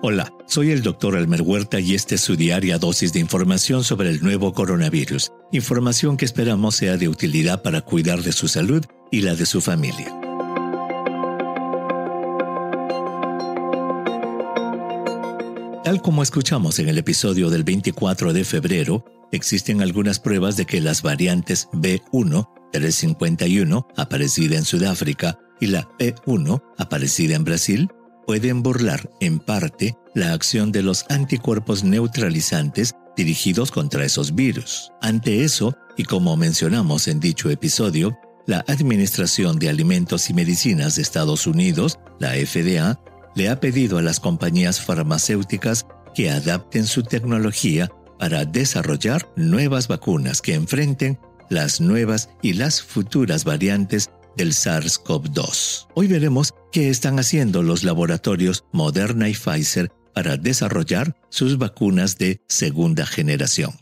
Hola, soy el doctor Elmer Huerta y esta es su diaria dosis de información sobre el nuevo coronavirus, información que esperamos sea de utilidad para cuidar de su salud y la de su familia. Tal como escuchamos en el episodio del 24 de febrero, existen algunas pruebas de que las variantes B1, 351, aparecida en Sudáfrica, y la P1, aparecida en Brasil, pueden burlar, en parte, la acción de los anticuerpos neutralizantes dirigidos contra esos virus. Ante eso, y como mencionamos en dicho episodio, la Administración de Alimentos y Medicinas de Estados Unidos, la FDA, le ha pedido a las compañías farmacéuticas que adapten su tecnología para desarrollar nuevas vacunas que enfrenten las nuevas y las futuras variantes del SARS-CoV-2. Hoy veremos qué están haciendo los laboratorios Moderna y Pfizer para desarrollar sus vacunas de segunda generación.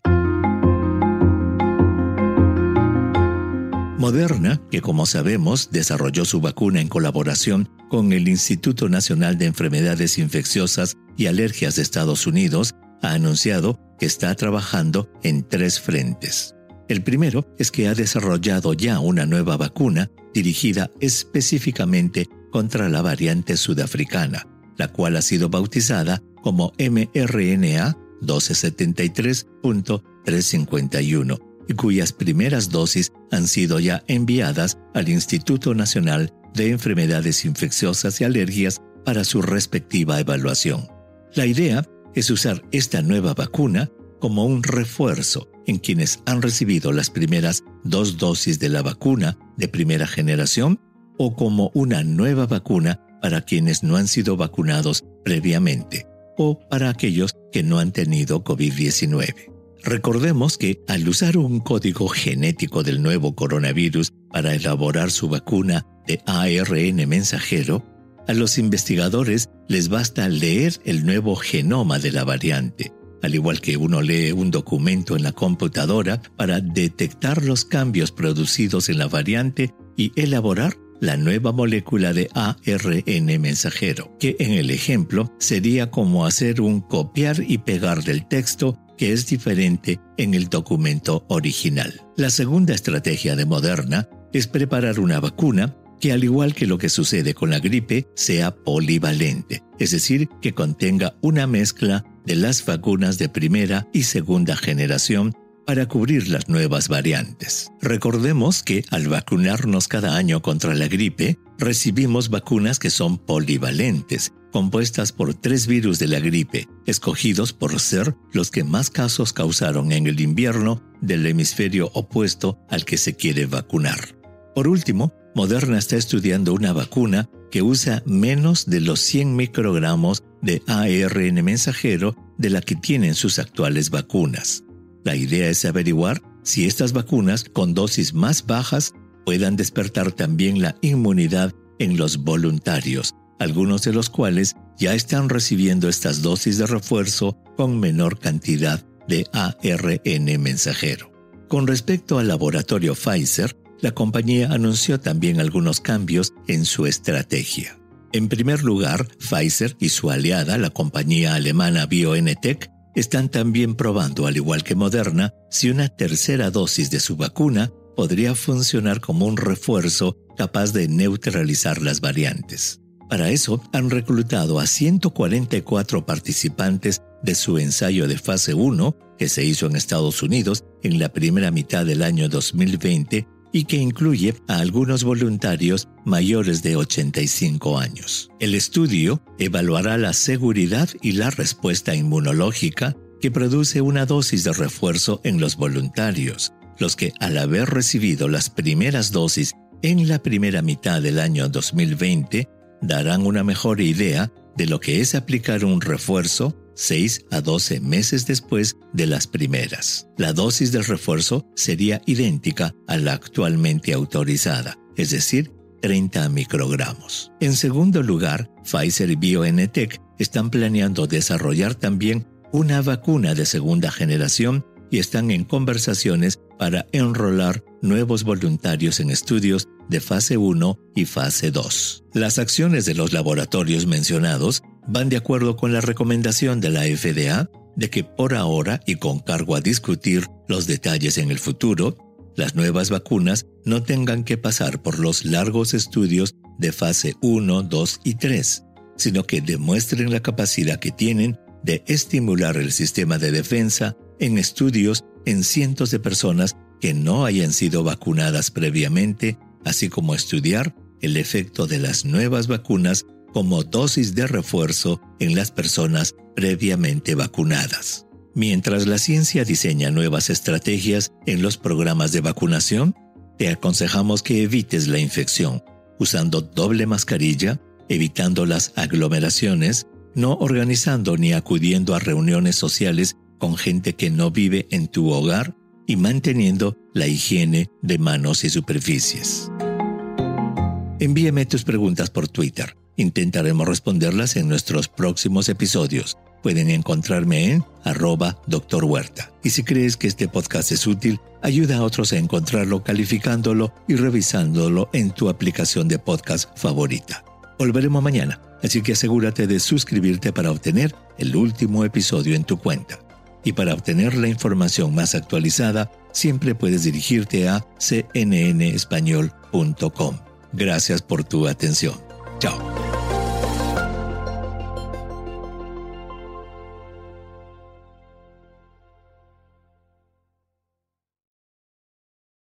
Moderna, que como sabemos desarrolló su vacuna en colaboración con el Instituto Nacional de Enfermedades Infecciosas y Alergias de Estados Unidos, ha anunciado que está trabajando en tres frentes. El primero es que ha desarrollado ya una nueva vacuna dirigida específicamente contra la variante sudafricana, la cual ha sido bautizada como mRNA 1273.351 y cuyas primeras dosis han sido ya enviadas al Instituto Nacional de Enfermedades Infecciosas y Alergias para su respectiva evaluación. La idea es usar esta nueva vacuna como un refuerzo en quienes han recibido las primeras dos dosis de la vacuna de primera generación o como una nueva vacuna para quienes no han sido vacunados previamente o para aquellos que no han tenido COVID-19. Recordemos que al usar un código genético del nuevo coronavirus para elaborar su vacuna de ARN mensajero, a los investigadores les basta leer el nuevo genoma de la variante al igual que uno lee un documento en la computadora para detectar los cambios producidos en la variante y elaborar la nueva molécula de ARN mensajero, que en el ejemplo sería como hacer un copiar y pegar del texto que es diferente en el documento original. La segunda estrategia de Moderna es preparar una vacuna que al igual que lo que sucede con la gripe, sea polivalente, es decir, que contenga una mezcla de las vacunas de primera y segunda generación para cubrir las nuevas variantes. Recordemos que al vacunarnos cada año contra la gripe, recibimos vacunas que son polivalentes, compuestas por tres virus de la gripe, escogidos por ser los que más casos causaron en el invierno del hemisferio opuesto al que se quiere vacunar. Por último, Moderna está estudiando una vacuna que usa menos de los 100 microgramos de ARN mensajero de la que tienen sus actuales vacunas. La idea es averiguar si estas vacunas con dosis más bajas puedan despertar también la inmunidad en los voluntarios, algunos de los cuales ya están recibiendo estas dosis de refuerzo con menor cantidad de ARN mensajero. Con respecto al laboratorio Pfizer, la compañía anunció también algunos cambios en su estrategia. En primer lugar, Pfizer y su aliada, la compañía alemana BioNTech, están también probando, al igual que Moderna, si una tercera dosis de su vacuna podría funcionar como un refuerzo capaz de neutralizar las variantes. Para eso, han reclutado a 144 participantes de su ensayo de fase 1, que se hizo en Estados Unidos en la primera mitad del año 2020 y que incluye a algunos voluntarios mayores de 85 años. El estudio evaluará la seguridad y la respuesta inmunológica que produce una dosis de refuerzo en los voluntarios, los que al haber recibido las primeras dosis en la primera mitad del año 2020 darán una mejor idea de lo que es aplicar un refuerzo 6 a 12 meses después de las primeras. La dosis del refuerzo sería idéntica a la actualmente autorizada, es decir, 30 microgramos. En segundo lugar, Pfizer y BioNTech están planeando desarrollar también una vacuna de segunda generación y están en conversaciones para enrolar nuevos voluntarios en estudios de fase 1 y fase 2. Las acciones de los laboratorios mencionados van de acuerdo con la recomendación de la FDA de que por ahora y con cargo a discutir los detalles en el futuro, las nuevas vacunas no tengan que pasar por los largos estudios de fase 1, 2 y 3, sino que demuestren la capacidad que tienen de estimular el sistema de defensa en estudios en cientos de personas que no hayan sido vacunadas previamente, así como estudiar el efecto de las nuevas vacunas como dosis de refuerzo en las personas previamente vacunadas. Mientras la ciencia diseña nuevas estrategias en los programas de vacunación, te aconsejamos que evites la infección, usando doble mascarilla, evitando las aglomeraciones, no organizando ni acudiendo a reuniones sociales con gente que no vive en tu hogar y manteniendo la higiene de manos y superficies. Envíame tus preguntas por Twitter. Intentaremos responderlas en nuestros próximos episodios. Pueden encontrarme en arroba Dr. Huerta. Y si crees que este podcast es útil, ayuda a otros a encontrarlo calificándolo y revisándolo en tu aplicación de podcast favorita. Volveremos mañana, así que asegúrate de suscribirte para obtener el último episodio en tu cuenta. Y para obtener la información más actualizada, siempre puedes dirigirte a cnnespañol.com. Gracias por tu atención.